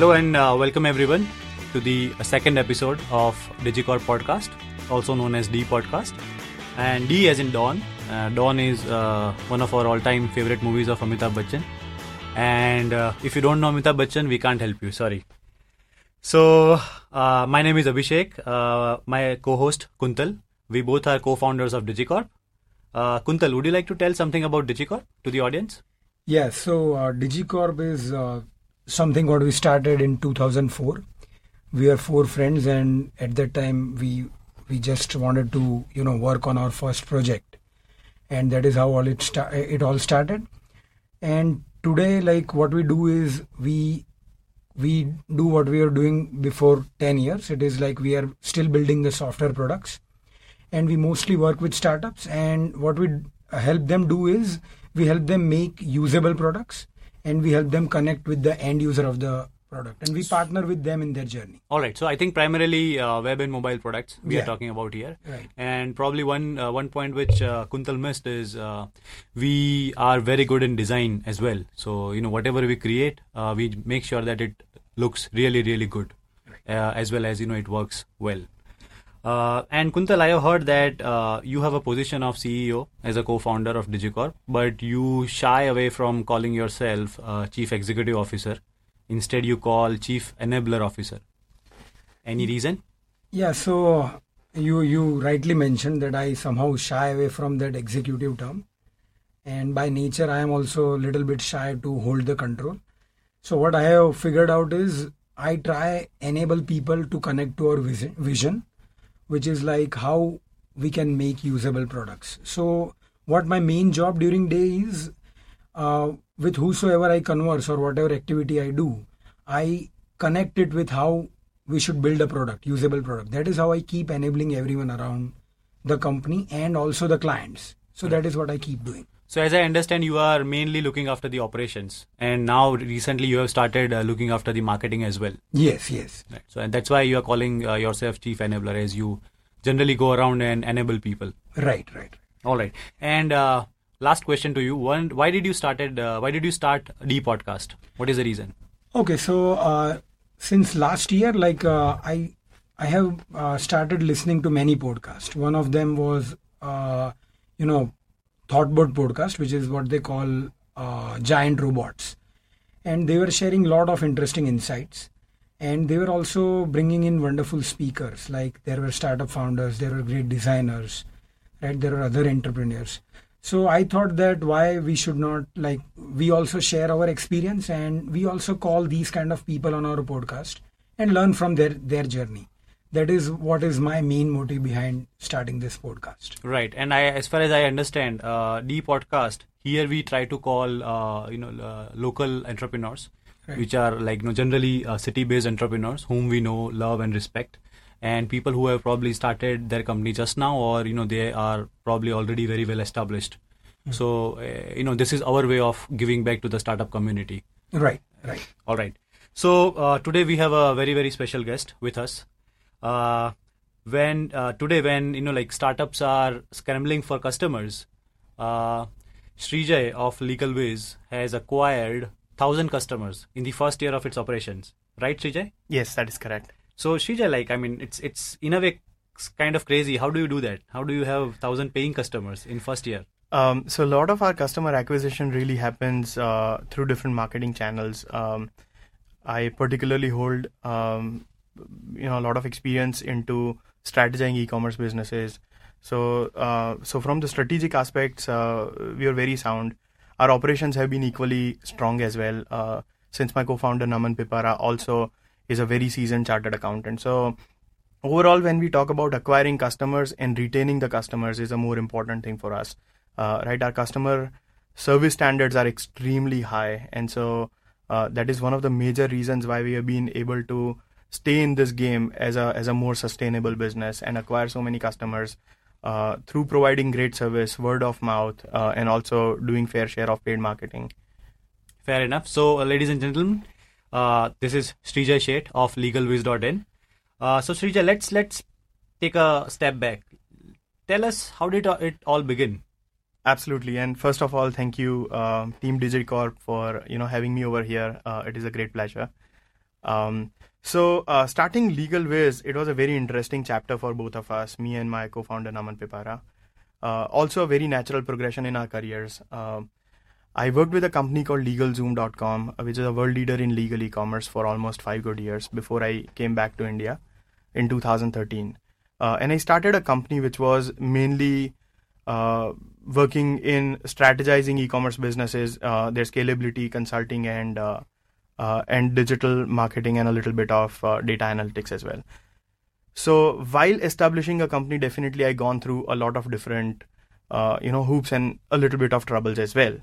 Hello and uh, welcome everyone to the second episode of Digicorp podcast, also known as D podcast. And D as in Don. Uh, Don is uh, one of our all-time favorite movies of Amitabh Bachchan. And uh, if you don't know Amitabh Bachchan, we can't help you. Sorry. So uh, my name is Abhishek. Uh, my co-host Kuntal. We both are co-founders of Digicorp. Uh, Kuntal, would you like to tell something about Digicorp to the audience? Yeah, so uh, Digicorp is uh, something what we started in 2004. We are four friends, and at that time we we just wanted to you know work on our first project, and that is how all it sta- it all started. And today, like what we do is we we do what we are doing before 10 years. It is like we are still building the software products, and we mostly work with startups. And what we help them do is we help them make usable products and we help them connect with the end user of the product and we partner with them in their journey All right. So I think primarily uh, web and mobile products we are talking about here. Right. And probably one uh, one point which uh, Kuntal missed is uh, we are very good in design as well. So you know whatever we create, uh, we make sure that it looks really really good, uh, as well as you know it works well. Uh, and Kuntal, I have heard that uh, you have a position of CEO as a co-founder of Digicorp, but you shy away from calling yourself uh, Chief Executive Officer. Instead, you call Chief Enabler Officer. Any reason? yeah so you you rightly mentioned that i somehow shy away from that executive term and by nature i am also a little bit shy to hold the control so what i have figured out is i try enable people to connect to our vision, vision which is like how we can make usable products. So what my main job during day is uh, with whosoever i converse or whatever activity i do i connect it with how we should build a product usable product. That is how i keep enabling everyone around the company and also the clients. So that is what i keep doing So, as I understand, you are mainly looking after the operations, and now recently you have started uh, looking after the marketing as well. yes yes Right. So, and that's why you are calling uh, yourself chief enabler, as you generally go around and enable people. right right All right. And uh, last question to you: One, why did you started? Uh, why did you start D podcast? What is the reason? Okay, so uh, since last year, like uh, I, I have uh, started listening to many podcasts. One of them was, uh, you know, Thoughtbot podcast, which is what they call uh, giant robots, and they were sharing a lot of interesting insights. And they were also bringing in wonderful speakers. Like there were startup founders, there were great designers, right? There were other entrepreneurs. So I thought that why we should not like we also share our experience and we also call these kind of people on our podcast and learn from their their journey. That is what is my main motive behind starting this podcast. Right. And I, as far as I understand, uh, D podcast here we try to call uh, you know uh, local entrepreneurs, Right. which are like you know generally uh, city-based entrepreneurs whom we know, love, and respect, and people who have probably started their company just now, or you know they are probably already very well established. So uh, you know this is our way of giving back to the startup community. Right, right. All right. So uh, today we have a very very special guest with us. Uh, when uh, today when you know like startups are scrambling for customers, uh, Shrijay of LegalWiz has acquired thousand customers in the first year of its operations. Right, Shrijay? Yes, that is correct. So Shrijay, like I mean, it's it's in a way kind of crazy. How do you do that? How do you have thousand paying customers in first year? Um, so a lot of our customer acquisition really happens uh, through different marketing channels. Um, I particularly hold um, you know a lot of experience into strategizing e-commerce businesses. So uh, so from the strategic aspects, uh, we are very sound. Our operations have been equally strong as well. Uh, since my co-founder Naman Pipara also is a very seasoned chartered accountant. So overall when we talk about acquiring customers and retaining the customers is a more important thing for us uh, right our customer service standards are extremely high and so uh, that is one of the major reasons why we have been able to stay in this game as a as a more sustainable business and acquire so many customers uh, through providing great service word of mouth uh, and also doing fair share of paid marketing Fair enough. So, uh, ladies and gentlemen, uh, this is Shrijay Sheth of LegalWiz.in. Uh, so, Shrijay, let's let's take a step back. Tell us how did it all begin? Absolutely, and first of all, thank you, uh, Team Digicorp, for you know having me over here. Uh, it is a great pleasure. Um, so uh, starting ways, it was a very interesting chapter for both of us, me and my co-founder Naman Pipara. Uh, also a very natural progression in our careers. Uh, I worked with a company called LegalZoom.com, uh, which is a world leader in legal e-commerce for almost five good years before I came back to India in 2013. Uh, and I started a company which was mainly uh, working in strategizing e-commerce businesses, uh, their scalability, consulting, and uh, uh, and digital marketing, and a little bit of uh, data analytics as well. So while establishing a company, definitely I gone through a lot of different, you know, hoops and a little bit of troubles as well,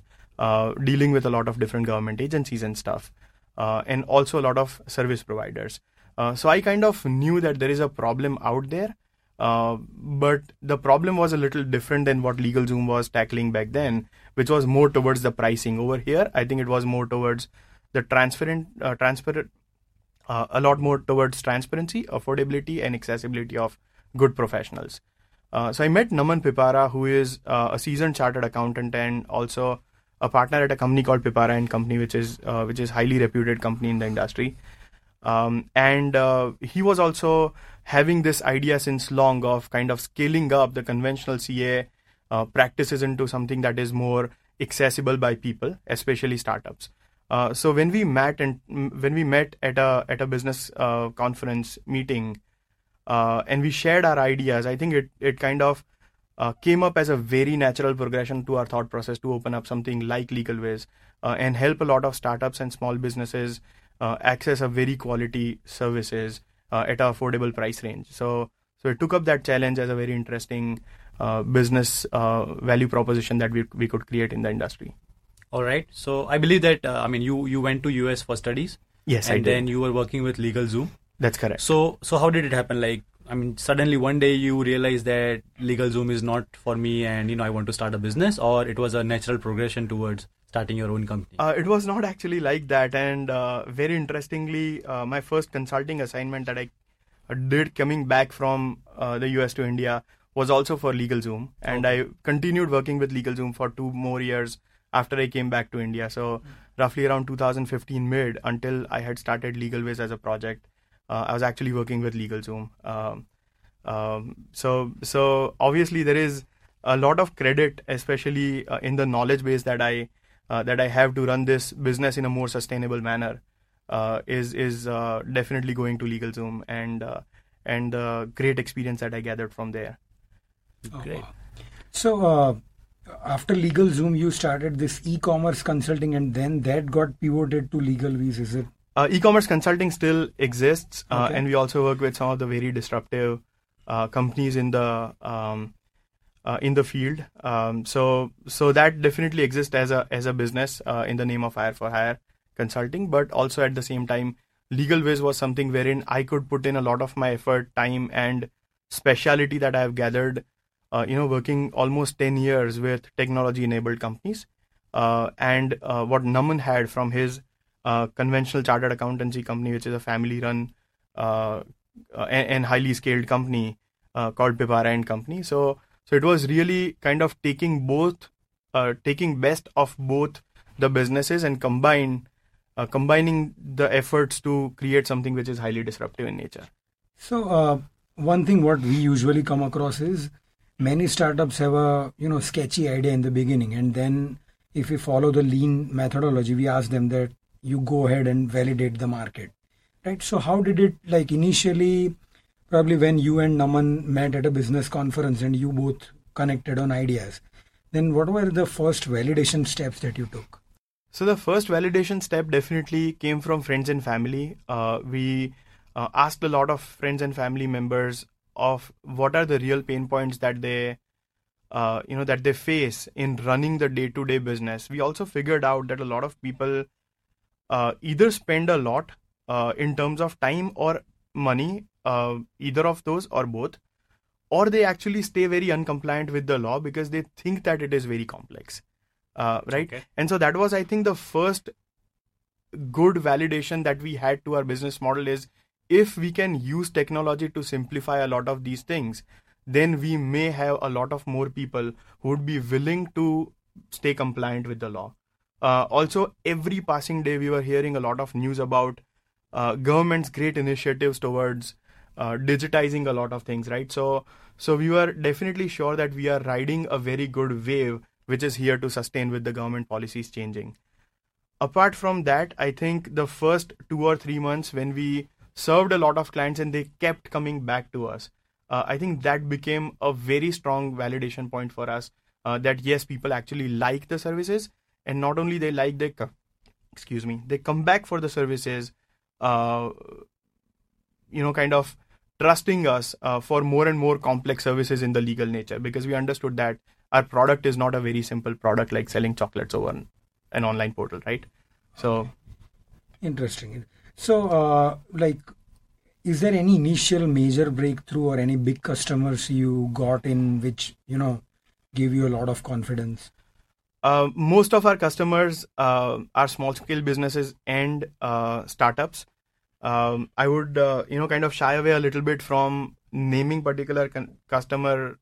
dealing with a lot of different government agencies and stuff, and also a lot of service providers. so I kind of knew that there is a problem out there uh, but the problem was a little different than what LegalZoom was tackling back then, which was more towards the pricing. Over here, I think it was more towards the transparent, uh, transparent, uh, a lot more towards transparency, affordability, and accessibility of good professionals. Uh, so I met Naman Pipara, who is uh, a seasoned chartered accountant and also a partner at a company called Pipara and Company, which is which is highly reputed company in the industry. Um, and he was also having this idea since long of kind of scaling up the conventional CA uh, practices into something that is more accessible by people, especially startups. Uh, so when we met and when we met at a at a business uh, conference meeting, uh, and we shared our ideas, I think it it kind of uh, came up as a very natural progression to our thought process to open up something like LegalWiz uh, and help a lot of startups and small businesses access a very quality services uh, at an affordable price range. So so it took up that challenge as a very interesting uh, business uh, value proposition that we we could create in the industry. All right. So I believe that I mean you you went to US for studies. Yes, and then you were working with LegalZoom. That's correct. So so how did it happen? Like I mean, suddenly one day you realize that LegalZoom is not for me, and you know I want to start a business, or it was a natural progression towards starting your own company? Uh, it was not actually like that, and uh, very interestingly, uh, my first consulting assignment that I uh, did coming back from uh, the US to India was also for LegalZoom, and okay. I continued working with LegalZoom for two more years after I came back to India. So mm-hmm. roughly around 2015 mid, until I had started LegalWiz as a project, uh, I was actually working with LegalZoom. Um, um, so so obviously there is a lot of credit, especially in the knowledge base that I uh, that I have to run this business in a more sustainable manner uh, is is uh, definitely going to LegalZoom and uh, and the great experience that I gathered from there. Oh, great. Wow. So uh, after LegalZoom, you started this e-commerce consulting, and then that got pivoted to LegalWiz. Is it? Uh, e-commerce consulting still exists, okay. and we also work with some of the very disruptive companies in the um, uh, in the field. Um, so so that definitely exists as a as a business uh, in the name of hire for hire consulting, but also at the same time, LegalWiz was something wherein I could put in a lot of my effort, time, and speciality that I have gathered. Uh, you know, working almost ten years with technology-enabled companies, uh, and uh, what Naman had from his uh, conventional chartered accountancy company, which is a family-run and, and, highly scaled company called Pipara and Company. So so it was really kind of taking both, uh, taking best of both the businesses and combine, uh, combining the efforts to create something which is highly disruptive in nature. So uh, one thing what we usually come across is many startups have a you know sketchy idea in the beginning, and then if we follow the lean methodology, we ask them that you go ahead and validate the market, right? So how did it like initially? probably when you and Naman met at a business conference and you both connected on ideas, then what were the first validation steps that you took? So the first validation step definitely came from friends and family. Uh, we uh, asked a lot of friends and family members of what are the real pain points that they uh, you know that they face in running the day-to-day business we also figured out that a lot of people uh, either spend a lot uh, in terms of time or money uh, either of those or both, or they actually stay very uncompliant with the law because they think that it is very complex. Uh, right? Okay. And so that was, I think, the first good validation that we had to our business model is if we can use technology to simplify a lot of these things, then we may have a lot of more people who would be willing to stay compliant with the law. Uh, also, every passing day, we were hearing a lot of news about uh, government's great initiatives towards uh, digitizing a lot of things, right? So, so we were definitely sure that we are riding a very good wave, which is here to sustain with the government policies changing. Apart from that, I think the first two or three months when we served a lot of clients and they kept coming back to us, uh, I think that became a very strong validation point for us uh, that yes, people actually like the services, and not only they like they, excuse me, they come back for the services. Uh, you know, kind of trusting us uh, for more and more complex services in the legal nature because we understood that our product is not a very simple product like selling chocolates over an, an online portal, right? So, interesting. So, uh, like, is there any initial major breakthrough or any big customers you got in which you know give you a lot of confidence? Uh, most of our customers uh, are small scale businesses and uh, startups um, I would uh, you know kind of shy away a little bit from naming particular con- customer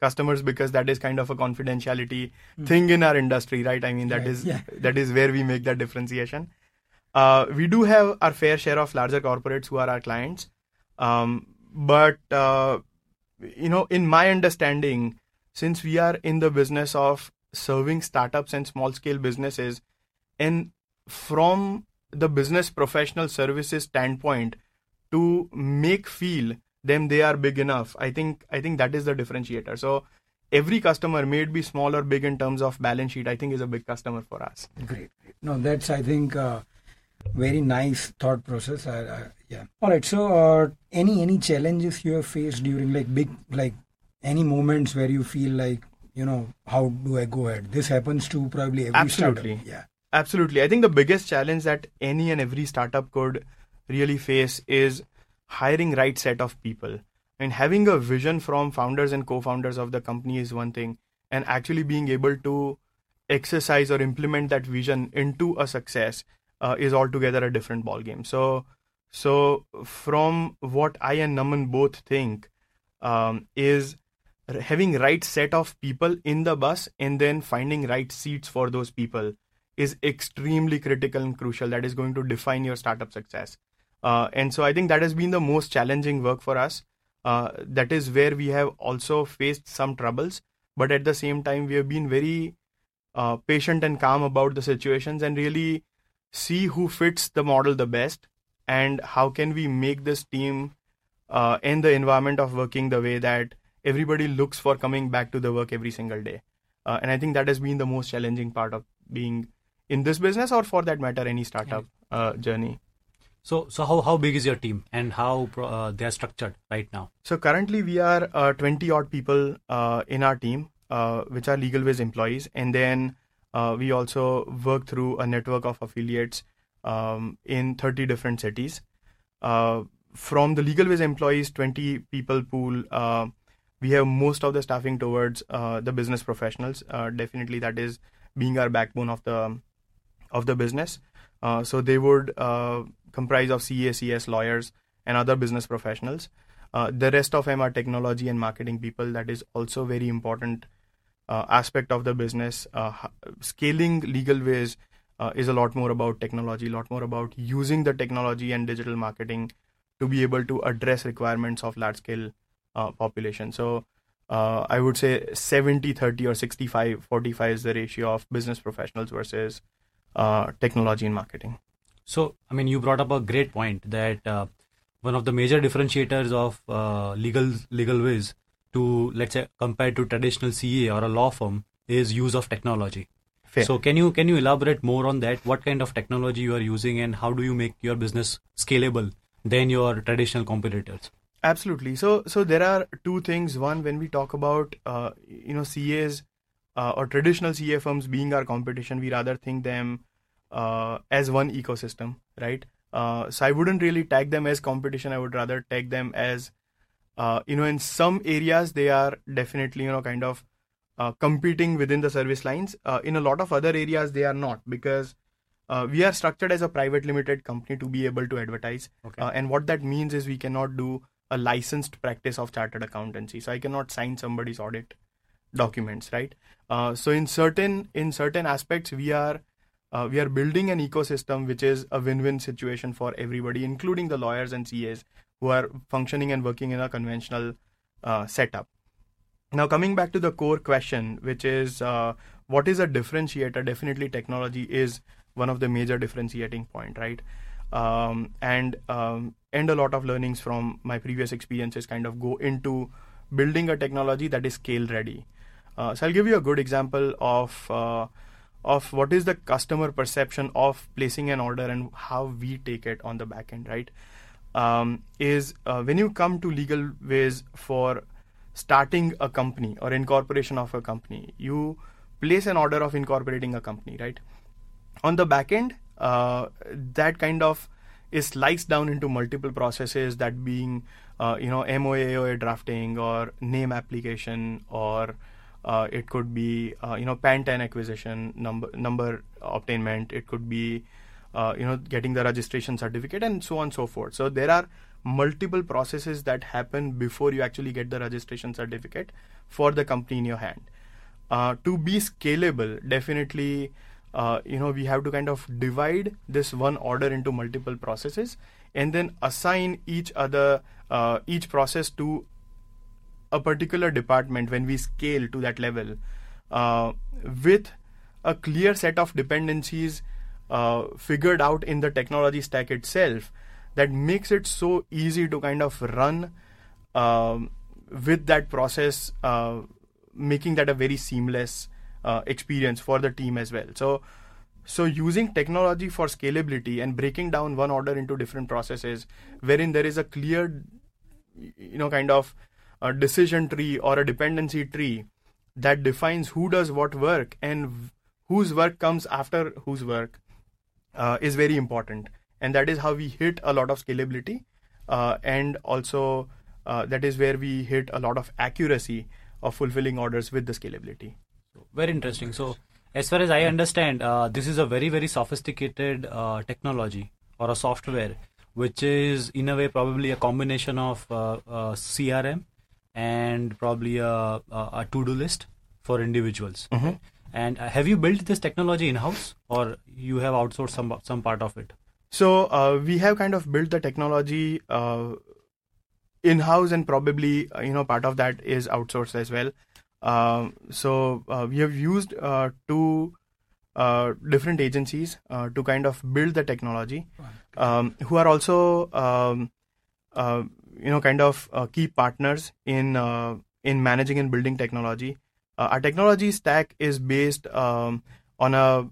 customers because that is kind of a confidentiality mm. thing in our industry, right? I mean that is yeah. that is where we make that differentiation. Uh, we do have our fair share of larger corporates who are our clients, um, but uh, you know, in my understanding, since we are in the business of serving startups and small scale businesses, and from the business professional services standpoint to make feel them they are big enough i think i think that is the differentiator. So every customer may it be small or big in terms of balance sheet i think is a big customer for us. Great. No that's i think uh, very nice thought process I, I, yeah all right so uh, any any challenges you have faced during like big like any moments where you feel like you know how do i go ahead this happens to probably every absolutely startup. yeah Absolutely. I think the biggest challenge that any and every startup could really face is hiring right set of people. And having a vision from founders and co-founders of the company is one thing, and actually being able to exercise or implement that vision into a success uh, is altogether a different ballgame. So, so from what I and Naman both think um, is having right set of people in the bus and then finding right seats for those people is extremely critical and crucial. That is going to define your startup success. Uh, and so i think that has been the most challenging work for us. Uh, that is where we have also faced some troubles. But at the same time we have been very uh, patient and calm about the situations and really see who fits the model the best and how can we make this team uh, and the environment of working the way that everybody looks for coming back to the work every single day. Uh, and i think that has been the most challenging part of being in this business or for that matter any startup uh, journey. So so how, how big is your team and how uh, they are structured right now? So currently we are uh, 20 odd people uh, in our team uh, which are LegalWiz employees. And then uh, we also work through a network of affiliates um, in 30 different cities from the LegalWiz employees 20 people pool we have most of the staffing towards the business professionals definitely that is being our backbone of the of the business. Uh, so they would uh, comprise of CA, CS, lawyers, and other business professionals. Uh, the rest of them are technology and marketing people. That is also very important uh, aspect of the business. Uh, scaling LegalWiz uh, is a lot more about technology, a lot more about using the technology and digital marketing to be able to address requirements of large scale population. So I would say 70 30 or 65 45 is the ratio of business professionals versus uh, technology and marketing. So, I mean, you brought up a great point that uh, one of the major differentiators of uh, legal LegalWiz to let's say compared to traditional CA or a law firm is use of technology. Fair. So, can you can you elaborate more on that? What kind of technology you are using, and how do you make your business scalable than your traditional competitors? Absolutely. So, so there are two things. One, when we talk about uh, you know CAs uh, or traditional CA firms being our competition, we rather think them uh, as one ecosystem, right? Uh, so I wouldn't really tag them as competition. I would rather tag them as, uh, you know, in some areas they are definitely, you know, kind of uh, competing within the service lines. Uh, in a lot of other areas, they are not because we are structured as a private limited company to be able to advertise. Okay. and what that means is we cannot do a licensed practice of chartered accountancy. So I cannot sign somebody's audit documents, right? Uh, so in certain in certain aspects, we are uh, we are building an ecosystem which is a win-win situation for everybody, including the lawyers and CAs who are functioning and working in a conventional uh, setup. Now, coming back to the core question, which is uh, what is a differentiator? Definitely, technology is one of the major differentiating point, right? Um, and um, and a lot of learnings from my previous experiences kind of go into building a technology that is scale ready. Uh, so I'll give you a good example of uh, of what is the customer perception of placing an order and how we take it on the back end, right? Um, is uh, when you come to legal ways for starting a company or incorporation of a company, you place an order of incorporating a company, right? On the back end, uh, that kind of is sliced down into multiple processes that being uh, you know MOA AOA drafting or name application or uh, it could be uh, you know PAN 10 acquisition number number obtainment it could be uh, you know getting the registration certificate and so on and so forth. So there are multiple processes that happen before you actually get the registration certificate for the company in your hand. Uh, to be scalable definitely uh, you know we have to kind of divide this one order into multiple processes and then assign each other uh, each process to a particular department when we scale to that level uh, with a clear set of dependencies uh, figured out in the technology stack itself that makes it so easy to kind of run um, with that process uh, making that a very seamless uh, experience for the team as well. So, so using technology for scalability and breaking down one order into different processes, wherein there is a clear, you know, kind of a decision tree or a dependency tree that defines who does what work and whose work comes after whose work uh, is very important. And that is how we hit a lot of scalability, uh, and also uh, that is where we hit a lot of accuracy of fulfilling orders with the scalability. Very interesting. So, as far as I understand, uh, this is a very, very sophisticated uh, technology or a software, which is in a way probably a combination of uh, uh CRM and probably a, a, a to-do list for individuals. Mm-hmm. And uh, have you built this technology in-house, or you have outsourced some some part of it? So uh, we have kind of built the technology in-house, and probably you know part of that is outsourced as well. Um, so uh, we have used uh, two uh, different agencies to kind of build the technology, um, who are also um, you know kind of key partners in in managing and building technology. Our technology stack is based um, on a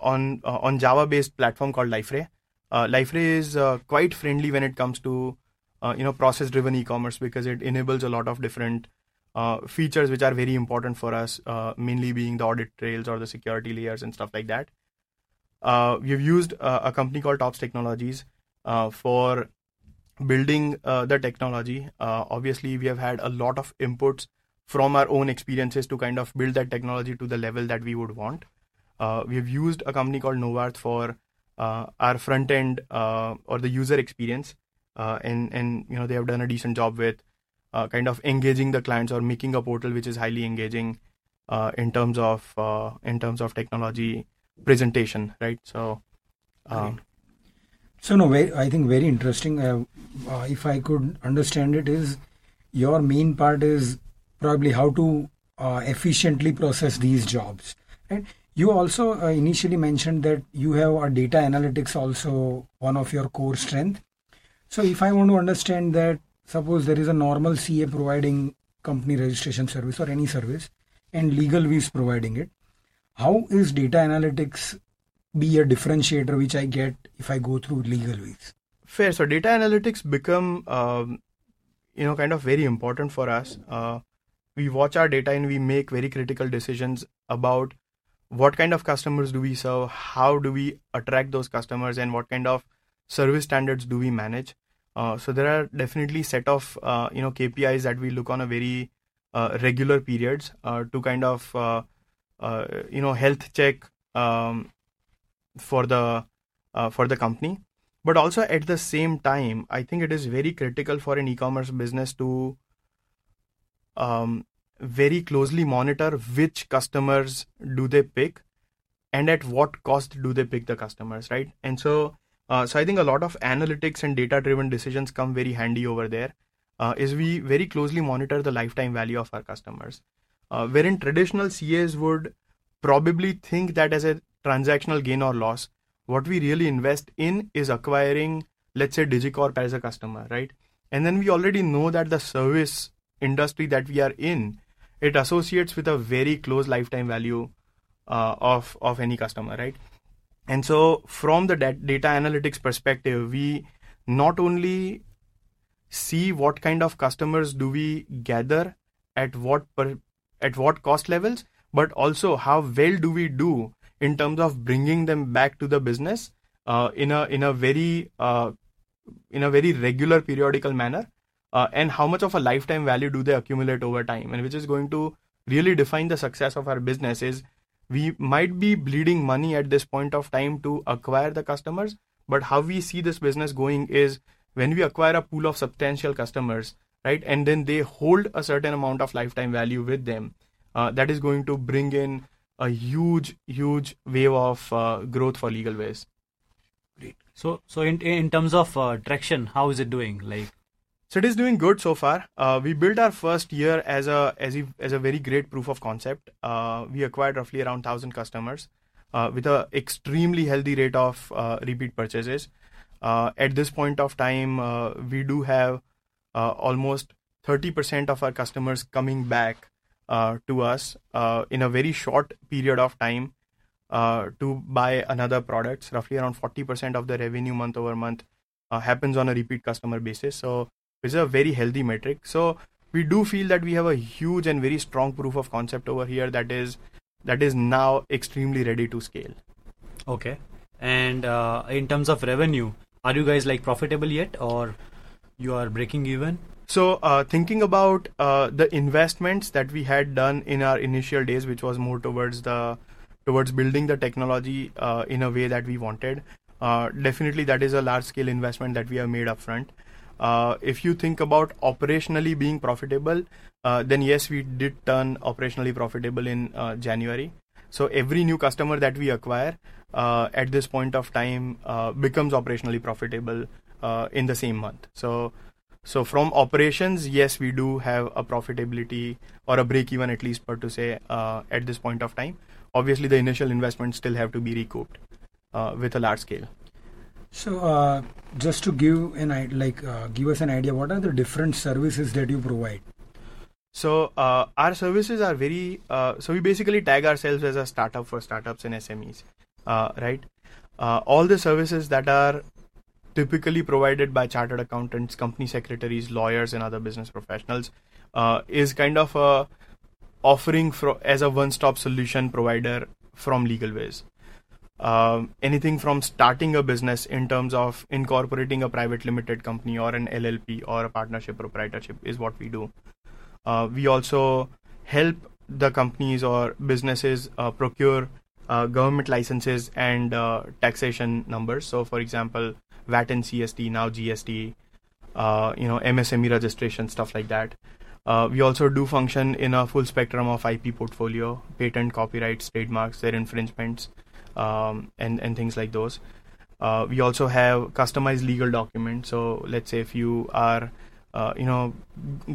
on on Java based platform called Liferay. Uh, Liferay is uh, quite friendly when it comes to uh, you know process driven e-commerce because it enables a lot of different uh, features which are very important for us, uh, mainly being the audit trails or the security layers and stuff like that. Uh, we've used uh, a company called Tops Technologies uh, for building uh, the technology. obviously, we have had a lot of inputs from our own experiences to kind of build that technology to the level that we would want. we've used a company called Novarth for our front end or the user experience, and and you know they have done a decent job with uh, kind of engaging the clients or making a portal which is highly engaging uh, in terms of uh, in terms of technology presentation, right? So, um, so no, very, I think very interesting. Uh, uh, if I could understand it, is your main part is probably how to uh, efficiently process these jobs, right? You also initially mentioned that you have a data analytics also one of your core strength. So if I want to understand that suppose there is a normal CA providing company registration service or any service and LegalWiz providing it, how is data analytics be a differentiator which I get if I go through LegalWiz? Fair. So data analytics become, um, you know, kind of very important for us. Uh, we watch our data and we make very critical decisions about what kind of customers do we serve, how do we attract those customers, and what kind of service standards do we manage. Uh, so there are definitely set of uh, you know KPIs that we look on a very uh, regular periods uh, to kind of uh, you know health check um, for the for the company. But also at the same time, I think it is very critical for an e-commerce business to um, very closely monitor which customers do they pick and at what cost do they pick the customers, right? And so, uh, so I think a lot of analytics and data-driven decisions come very handy over there. Uh, is we very closely monitor the lifetime value of our customers, uh, wherein traditional CAs would probably think that as a transactional gain or loss. What we really invest in is acquiring, let's say, Digicorp as a customer, right? And then we already know that the service industry that we are in, it associates with a very close lifetime value uh, of of any customer, right? And so, from the data analytics perspective, we not only see what kind of customers do we gather at what per, at what cost levels, but also how well do we do in terms of bringing them back to the business uh, in a in a very uh, in a very regular periodical manner, uh, and how much of a lifetime value do they accumulate over time, and which is going to really define the success of our business is we might be bleeding money at this point of time to acquire the customers but how we see this business going is when we acquire a pool of substantial customers right and then they hold a certain amount of lifetime value with them uh, that is going to bring in a huge huge wave of uh, growth for LegalWiz great. So so in in terms of uh, traction how is it doing? Like so it is doing good so far. Uh, we built our first year as a as a, as a very great proof of concept. Uh, we acquired roughly around thousand customers uh, with a extremely healthy rate of uh, repeat purchases. Uh, at this point of time, uh, we do have almost 30% of our customers coming back to us in a very short period of time to buy another products. Roughly around 40% of the revenue month over month happens on a repeat customer basis. So which is a very healthy metric. So we do feel that we have a huge and very strong proof of concept over here that is that is now extremely ready to scale. Okay. And uh, in terms of revenue, are you guys like profitable yet, or you are breaking even? So, uh, thinking about uh, the investments that we had done in our initial days, which was more towards the towards building the technology uh, in a way that we wanted, uh, definitely that is a large scale investment that we have made upfront. Uh, if you think about operationally being profitable, uh, then yes, we did turn operationally profitable in uh, January. So every new customer that we acquire uh, at this point of time uh, becomes operationally profitable uh, in the same month. So so from operations, yes, we do have a profitability or a break even at least per to say at this point of time. Obviously, the initial investments still have to be recouped with a large scale. So, uh, just to give an like uh, give us an idea, what are the different services that you provide? So, uh, our services are very. Uh, so we basically tag ourselves as a startup for startups and SMEs, uh, right? Uh, all the services that are typically provided by chartered accountants, company secretaries, lawyers, and other business professionals is kind of a offering for, as a one-stop solution provider from LegalWiz uh, anything from starting a business in terms of incorporating a private limited company or an LLP or a partnership proprietorship is what we do. Uh, we also help the companies or businesses uh, procure uh, government licenses and uh, taxation numbers. So, for example, VAT and CST, now GST, uh, you know, MSME registration, stuff like that. we also do function in a full spectrum of IP portfolio, patent, copyrights, trademarks, their infringements, um, and and things like those. Uh, we also have customized legal documents. So let's say if you are uh, you know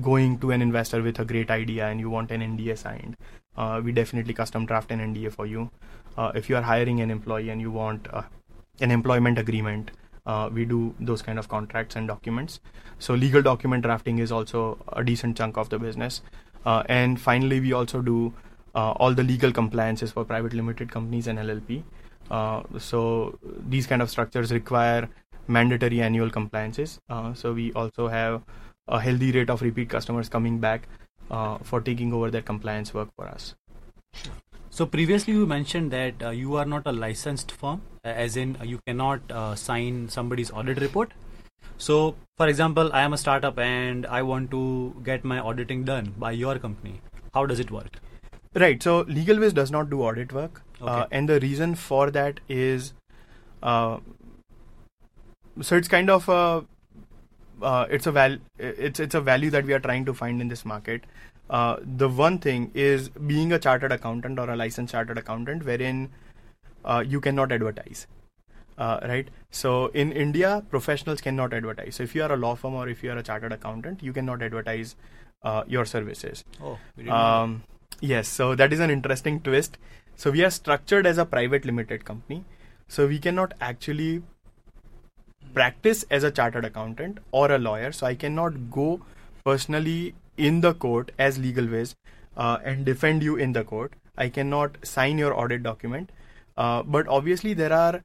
going to an investor with a great idea and you want an NDA signed, uh, we definitely custom draft an NDA for you. Uh, if you are hiring an employee and you want uh, an employment agreement, uh, we do those kind of contracts and documents. So legal document drafting is also a decent chunk of the business. and finally, we also do all the legal compliances for private limited companies and LLP. Uh, so these kind of structures require mandatory annual compliances. Uh, so we also have a healthy rate of repeat customers coming back uh, for taking over their compliance work for us. So previously you mentioned that uh, you are not a licensed firm, as in you cannot uh, sign somebody's audit report. So, for example, I am a startup and I want to get my auditing done by your company. How does it work? Right. So LegalWiz does not do audit work, uh, okay. uh, and the reason for that is, uh, so it's kind of a, uh, it's a val, it's it's a value that we are trying to find in this market. Uh, the one thing is being a chartered accountant or a licensed chartered accountant, wherein uh, you cannot advertise. Uh, right? So in India, professionals cannot advertise. So if you are a law firm or if you are a chartered accountant, you cannot advertise uh, your services. Oh, yes, so that is an interesting twist. So we are structured as a private limited company. So we cannot actually practice as a chartered accountant or a lawyer. So I cannot go personally in the court as LegalWiz uh, and defend you in the court. I cannot sign your audit document. Uh, but obviously there are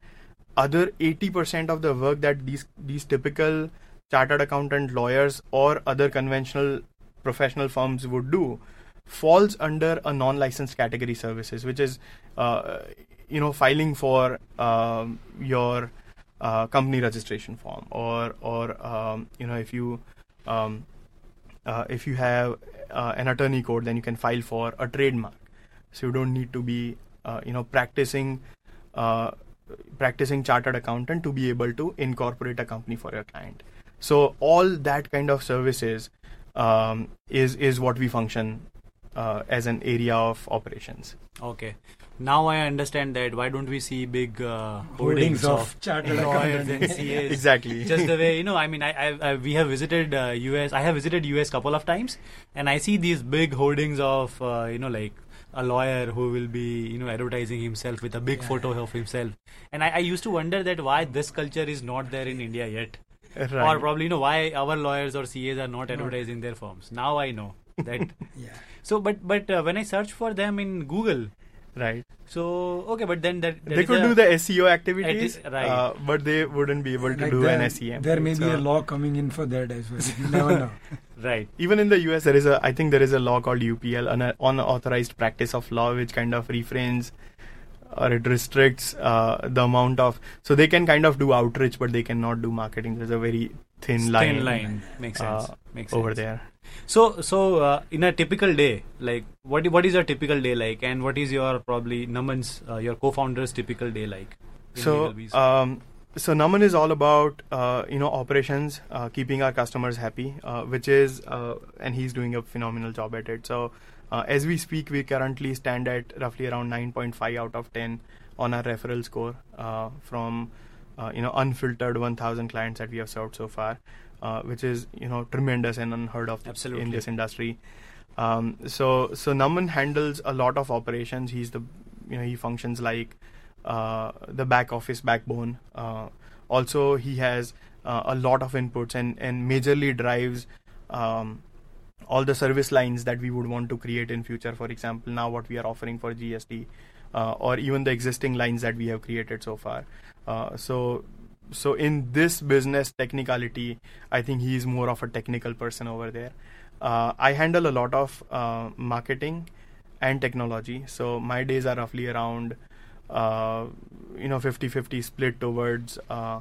other 80% of the work that these these typical chartered accountant lawyers or other conventional professional firms would do falls under a non-licensed category services which is uh, you know filing for um, your uh, company registration form or or um, you know if you um, uh, if you have uh, an attorney code then you can file for a trademark. So you don't need to be uh, you know practicing uh, practicing chartered accountant to be able to incorporate a company for your client. So all that kind of services um, is is what we function uh, as an area of operations Okay. Now I understand that why don't we see big uh, Holdings hoardings of of chartered lawyers accountants. and CAs. exactly Just the way you know, I mean, I, I, I we have visited uh, US. I have visited US couple of times, and I see these big holdings of uh, you know like a lawyer who will be you know advertising himself with a big Yeah. photo of himself. And I, I used to wonder that why this culture is not there in India yet, right. or probably you know why our lawyers or CAs are not advertising their firms. Now I know that. Yeah. so, but but uh, when I search for them in Google, right so okay, but then that, that they could a- do the SEO activities, Acti- right. uh, but they wouldn't be able to do there, an SEM. There may be So a law coming in for that as well. You never know. right. Even in the US, there is a, I think there is a law called UPL, an unauthorized practice of law, which kind of refrains or it restricts uh, the amount of. So they can kind of do outreach, but they cannot do marketing. There's a very thin line, Thin line makes sense. uh, makes over there. So so uh, in a typical day, like what what is your typical day like, and what is your probably Naman's uh, your co-founder's typical day like? So, um, so Naman is all about uh, you know operations, uh, keeping our customers happy, uh, which is, uh, and he's doing a phenomenal job at it. So, uh, as we speak, we currently stand at roughly around 9.5 out of 10 on our referral score uh, from uh, you know unfiltered 1,000 clients that we have served so far, uh, which is you know tremendous and unheard of Absolutely. in this industry. Um, so so Naman handles a lot of operations. He's the you know he functions like uh, the back office backbone. Uh, also, he has uh, a lot of inputs and and majorly drives um, all the service lines that we would want to create in future. For example, now what we are offering for GST, uh, or even the existing lines that we have created so far. Uh, so. So in this business technicality, I think he is more of a technical person over there. Uh, I handle a lot of uh, marketing and technology. So my days are roughly around, uh, you know, 50-50 split towards, uh,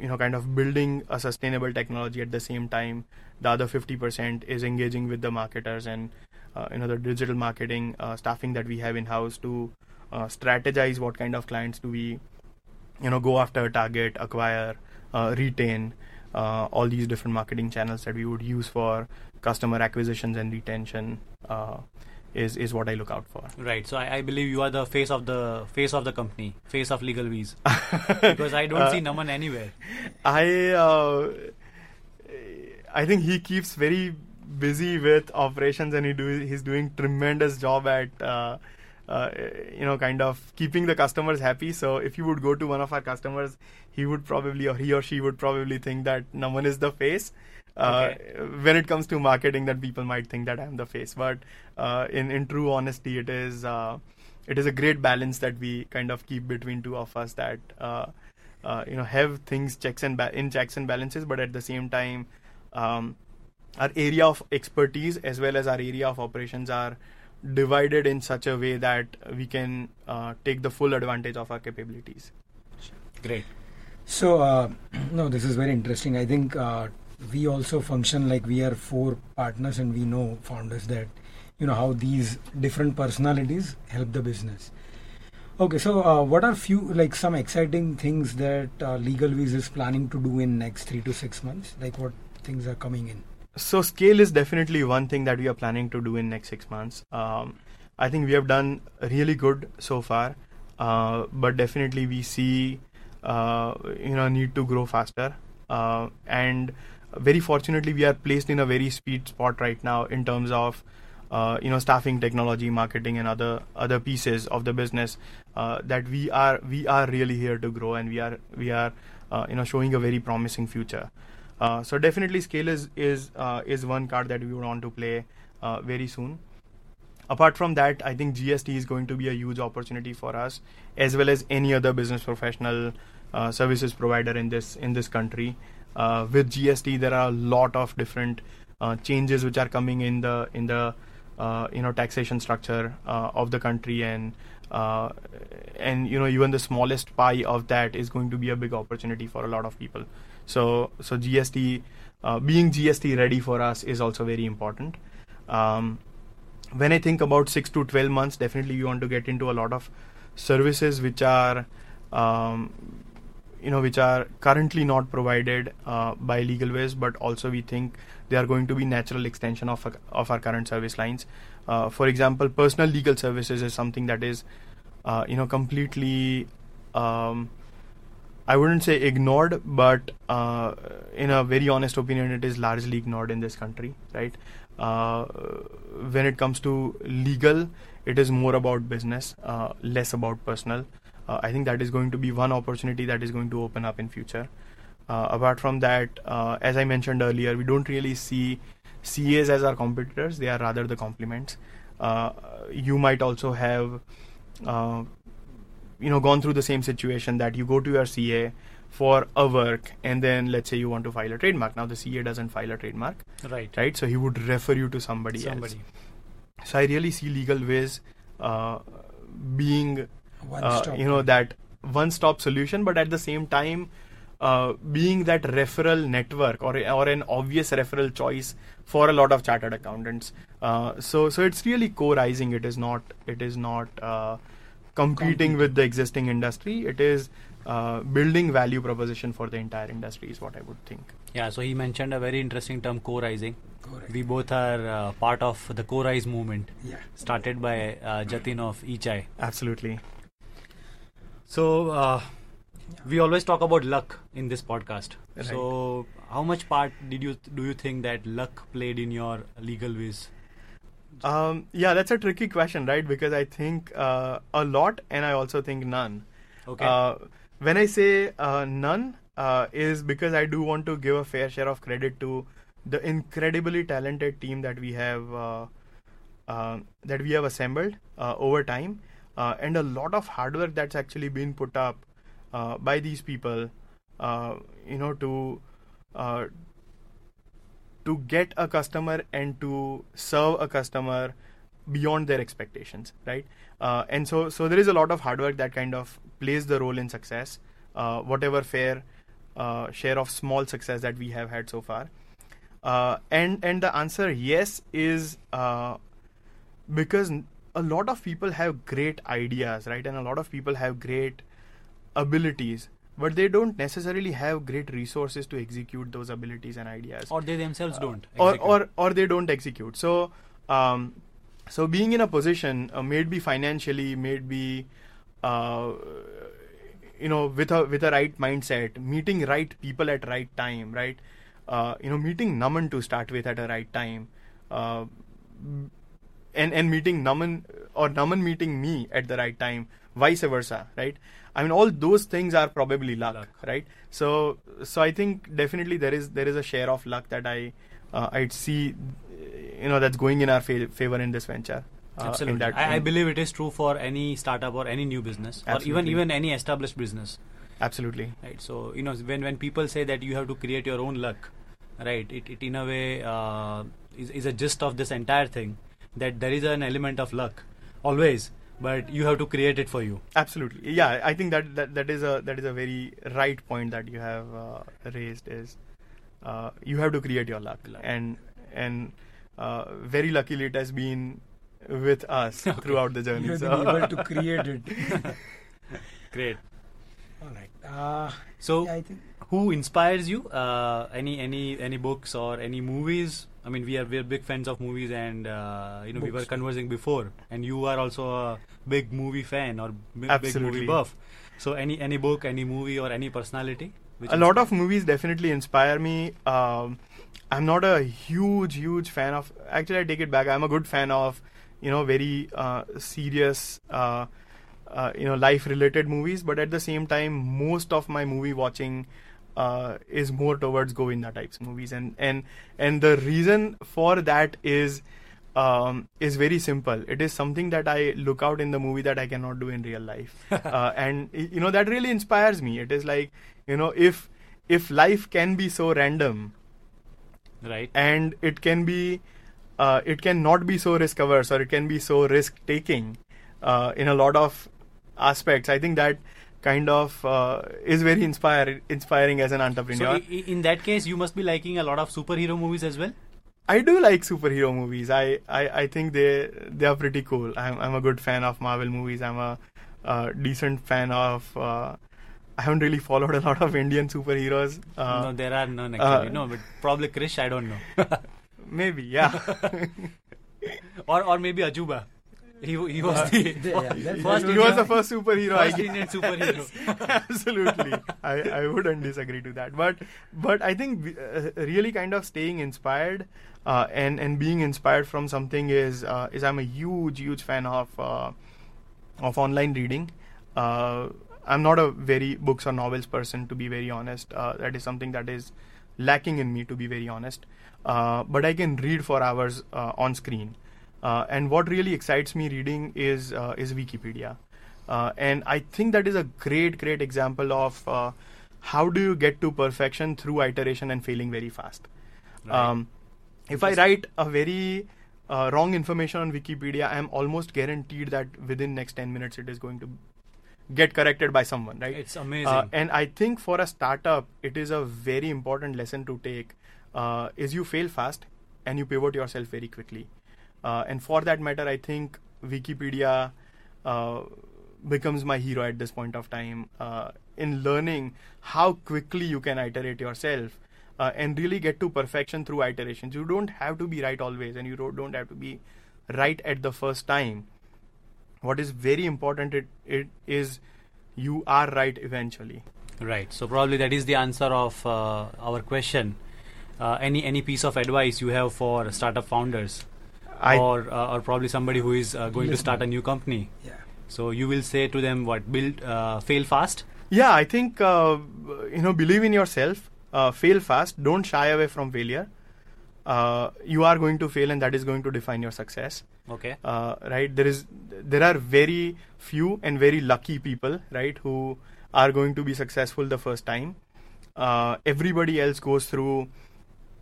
you know, kind of building a sustainable technology at the same time. The other 50% is engaging with the marketers and, uh, you know, the digital marketing uh, staffing that we have in house to strategize what kind of clients do we, you know, go after, a target, acquire, uh, retain. Uh, all these different marketing channels that we would use for customer acquisitions and retention uh, is is what I look out for. right. So I, I believe you are the face of the face of the company, face of LegalWiz, because I don't Uh, see Naman anywhere. I uh, I think he keeps very busy with operations and he do he's doing tremendous job at uh, uh, you know kind of keeping the customers happy. So if you would go to one of our customers, he would probably or he or she would probably think that Naman is the face. Uh, When it comes to marketing, that people might think that I'm the face, but uh, in in true honesty, it is uh, it is a great balance that we kind of keep between two of us that uh, uh, you know have things checks and ba- in checks and balances, but at the same time, um, our area of expertise as well as our area of operations are divided in such a way that we can uh, take the full advantage of our capabilities. Great. So, uh, no, this is very interesting. I think uh, we also function like we are four partners, and we know founders that you know how these different personalities help the business. Okay, so uh, what are few like some exciting things that uh, LegalWiz is planning to do in next three to six months? Like what things are coming in? So scale is definitely one thing that we are planning to do in next six months. Um, I think we have done really good so far. uh, but definitely we see uh, you know need to grow faster uh, and very fortunately we are placed in a very sweet spot right now in terms of uh, you know staffing technology marketing and other other pieces of the business uh, that we are we are really here to grow and we are we are uh, you know showing a very promising future uh, so definitely scale is is uh, is one card that we want to play uh, very soon. Apart from that i think gst is going to be a huge opportunity for us as well as any other business professional uh, services provider in this in this country. Uh, with gst there are a lot of different changes which are coming in the in the you know taxation structure of the country and and you know even the smallest pie of that is going to be a big opportunity for a lot of people so so gst uh, being gst ready for us is also very important um, when I think about six to twelve months, definitely you want to get into a lot of services which are, um, you know, which are currently not provided uh, by ways, but also we think they are going to be natural extension of our, of our current service lines. Uh, for example, personal legal services is something that is, uh, you know, completely. Um, I wouldn't say ignored, but uh, in a very honest opinion, it is largely ignored in this country, right? Uh, when it comes to legal, it is more about business, uh, less about personal. Uh, I think that is going to be one opportunity that is going to open up in future. Uh, apart from that, uh, as I mentioned earlier, we don't really see CAs as our competitors; they are rather the complements. You might also have you know gone through the same situation that you go to your CA for a work and then let's say you want to file a trademark. Now the CA doesn't file a trademark Right. right? So he would refer you to somebody, Somebody. else so I really see legal ways uh, being uh, you know that one stop solution but at the same time uh, being that referral network or or an obvious referral choice for a lot of chartered accountants. Uh, so so it's really co-rising. It is not it is not uh, competing with the existing industry it is uh, building value proposition for the entire industry is what i would think Yeah, so he mentioned a very interesting term, co-rising. Correct. We both are uh, part of the co-rise movement, yeah. started by uh, Jatin of Ichai. absolutely So uh, we always talk about luck in this podcast. Right. So how much part did you do you think that luck played in your LegalWiz? Um, yeah that's a tricky question right because i think uh, a lot and i also think none Okay. Uh, when I say uh, none, uh, is because I do want to give a fair share of credit to the incredibly talented team that we have uh, uh, that we have assembled uh, over time, uh, and a lot of hard work that's actually been put up uh, by these people, uh, you know, to uh, to get a customer and to serve a customer beyond their expectations right? Uh, and so so there is a lot of hard work that kind of plays the role in success uh, whatever fair uh, share of small success that we have had so far. Uh, and and the answer yes is uh, because a lot of people have great ideas right? And a lot of people have great abilities but they don't necessarily have great resources to execute those abilities and ideas. Or they themselves don't. or, or or they don't execute. So um, so being in a position uh, may be financially may be uh, you know with a with a right mindset meeting right people at right time right? Uh, you know meeting naman to start with at a right time uh, and and meeting naman or naman meeting me at the right time vice versa right i mean all those things are probably luck, Luck. right so so i think definitely there is there is a share of luck that i uh, i'd see you know that's going in our fa- favor in this venture uh, Absolutely. that I, I believe it is true for any startup or any new business, or even even any established business. absolutely right so you know when when people say that you have to create your own luck right it, it in a way uh, is, is a gist of this entire thing that there is an element of luck always but you have to create it for you Absolutely, yeah. I think that, that that is a that is a very right point that you have uh, raised. Is uh, you have to create your luck, Luck. and and uh, very luckily it has been with us throughout the journey. You have so- been able to create it. great All right. Uh, so yeah, I think who inspires you uh, any any any books or any movies I mean, we are we're big fans of movies, and uh, you know, we were conversing before, and you are also a big movie fan or b- big movie buff. So, any any book, any movie, or any personality? Which a lot of movies definitely inspire me. Um, I'm not a huge, huge fan of. Actually, I take it back. I'm a good fan of, you know, very uh, serious, uh, uh, you know, life-related movies. But at the same time, most of my movie watching uh, is more towards Govinda types movies, and and and the reason for that is. Um, is very simple. It is something that I look out in the movie that I cannot do in real life, uh, and you know that really inspires me. It is like you know if if life can be so random right? and it can be uh, it can not be so risk averse or it can be so risk taking uh, in a lot of aspects i think that kind of uh, is very inspire, inspiring as an entrepreneur i- in that case, you must be liking a lot of superhero movies as well. i do like superhero movies I, I, I think they they are pretty cool i'm, I'm a good fan of marvel movies i'm a uh, decent fan of uh, i haven't really followed a lot of indian superheroes uh, no, there are none actually. uh, no, but probably Krrish. I don't know. maybe yeah or or maybe Ajooba. He he was the yeah, that's- first he Indian, was the first superhero. first. Indian superhero. absolutely. I, I wouldn't disagree to that. But but i think uh, really kind of staying inspired uh, and and being inspired from something is uh, is i'm a huge huge fan of uh, of online reading. Uh, i'm not a very books or novels person to be very honest. Uh, that is something that is lacking in me to be very honest. Uh, but i can read for hours uh, on screen uh, and what really excites me reading is uh, is wikipedia uh, and I think that is a great, great example of uh, how do you get to perfection through iteration and failing very fast. Right. Um, if I write a very uh, wrong information on Wikipedia, I am almost guaranteed that within next 10 minutes it is going to get corrected by someone, right? It's amazing. Uh, and I think for a startup, it is a very important lesson to take. Uh, is you fail fast and you pivot yourself very quickly. Uh, and for that matter, I think Wikipedia uh, becomes my hero at this point of time uh, in learning how quickly you can iterate yourself uh, and really get to perfection through iterations. You don't have to be right always, and you don't have to be right at the first time. What is very important it, it is you are right eventually. Right. So probably that is the answer of uh, our question. Uh, any any piece of advice you have for startup founders, I or uh, or probably somebody who is uh, going to start a new company. Yeah. So you will say to them, what build, uh, fail fast. Yeah, I think uh, you know believe in yourself, uh, fail fast, don't shy away from failure. Uh, you are going to fail, and that is going to define your success. Okay. Uh, right? There is there are very few and very lucky people, right, who are going to be successful the first time. Uh, everybody else goes through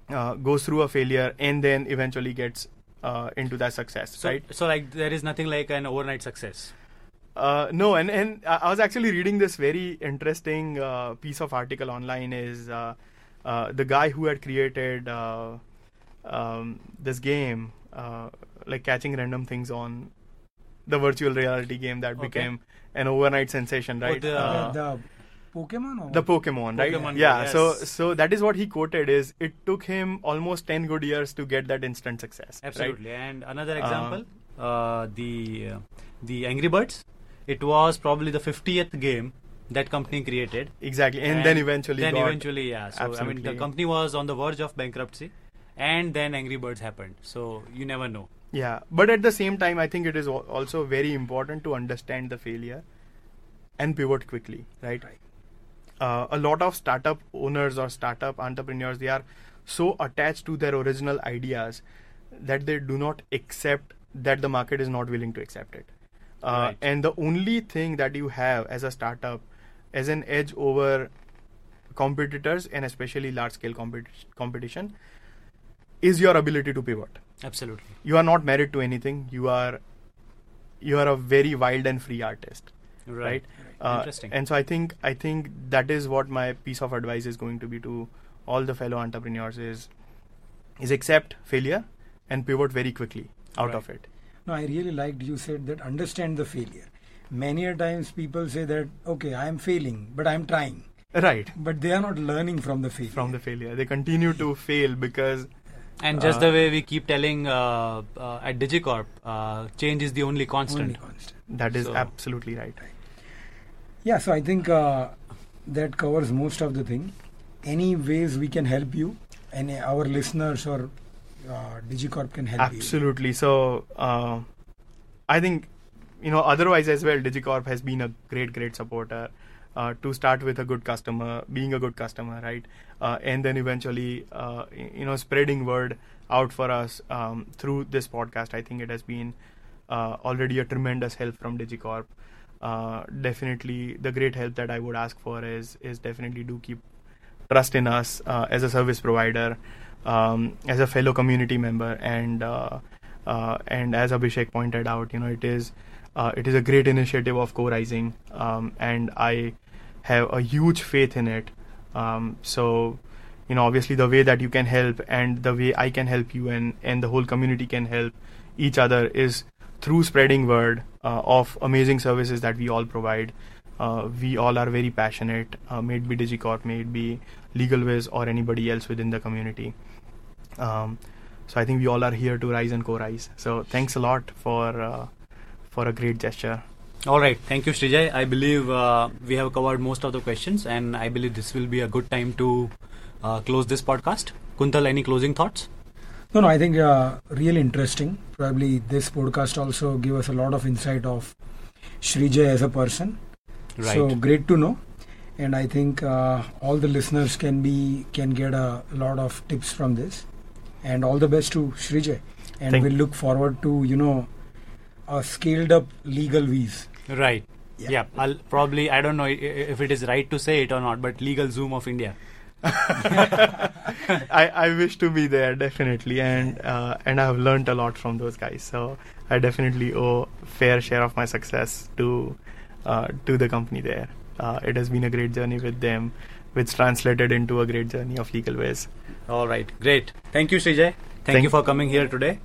uh, goes through a failure and then eventually gets uh, into that success, So right? so like there is nothing like an overnight success. Uh, no, and and I I was actually reading this very interesting uh, piece of article online. Is uh, uh, the guy who had created uh, um, this game, uh, like catching random things on the virtual reality game that Okay. became an overnight sensation, Oh, right? the- Uh, the Pokemon or the Pokemon, right? Pokemon yeah. So yes. so that is what he quoted. Is it took him almost ten good years to get that instant success? right? Absolutely. And another Uh, example, uh, the uh, the Angry Birds. It was probably the 50th game that company created. Exactly, and, then eventually, then got- eventually, yeah. So I mean, the company was on the verge of bankruptcy, and then Angry Birds happened. So you never know. Yeah, but at the same time, I think it is also very important to understand the failure and pivot quickly, right? Right. Uh, a lot of startup owners or startup entrepreneurs they are so attached to their original ideas that they do not accept that the market is not willing to accept it. Uh, Right. And the only thing that you have as a startup as an edge over competitors and especially large scale competi- competition is your ability to pivot Absolutely. you are not married to anything you are you are a very wild and free artist right, Uh, Interesting. and so i think i think that is what my piece of advice is going to be to all the fellow entrepreneurs is is accept failure and pivot very quickly out Right. of it No, I really liked you said that understand the failure. Many a times people say that okay, I am failing, but I am trying, right but they are not learning from the failure. from the failure they continue to fail because And just Uh, the way we keep telling uh, uh, at Digicorp, uh, change is the only constant. Only constant. That is So- absolutely right. Yeah, so I think uh, that covers most of the thing. Any ways we can help you, and our listeners or uh, Digicorp can help you. Absolutely. So, uh, I think, you know, otherwise as well, Digicorp has been a great, great supporter. Uh, to start with a good customer, being a good customer, right? Uh, and then eventually, uh, you know, spreading word out for us um, through this podcast. I think it has been uh, already a tremendous help from Digicorp. Uh, definitely, the great help that I would ask for is is definitely do keep trust in us uh, as a service provider, um, as a fellow community member, and uh, uh, and as Abhishek pointed out, you know, it is uh, it is a great initiative of co-rising, um, and I have a huge faith in it. Um, so, you know, obviously the way that you can help and the way I can help you and and the whole community can help each other is through spreading word uh, of amazing services that we all provide. Uh, we all are very passionate, uh, may it be Digicorp, may it be LegalWiz or anybody else within the community. Um, so I think we all are here to rise and co-rise. So thanks a lot for uh, for a great gesture. All right. Thank you, Shrijay. I believe uh, we have covered most of the questions, and I believe this will be a good time to uh, close this podcast. Kuntal, any closing thoughts? No, no, I think uh, really interesting. Probably this podcast also give us a lot of insight of Shrijay as a person. Right. So great to know, and I think uh, all the listeners can be can get a lot of tips from this. And all the best to Shrijay, and Thank- we'll look forward to you know a scaled up LegalWiz. right. Yeah. Yeah. I'll probably. I don't know if it is right to say it or not, but LegalZoom of India. I, I wish to be there definitely, and uh, and I've learned a lot from those guys. So I definitely owe fair share of my success to uh, to the company there. Uh, it has been a great journey with them, which translated into a great journey of LegalWiz. All right, great. Thank you, Shrijay. Thank, Thank- you for coming here today.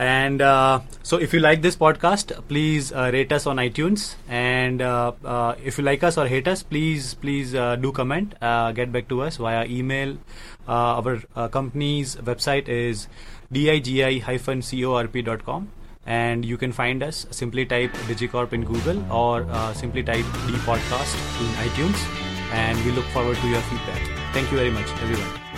And uh, so, if you like this podcast, please uh, rate us on iTunes. And uh, uh, if you like us or hate us, please please uh, do comment. Uh, get back to us via email. Our company's website is digi-corp.com. And you can find us. Simply type Digicorp in Google or simply type D Podcast in iTunes. And we look forward to your feedback. Thank you very much, everyone.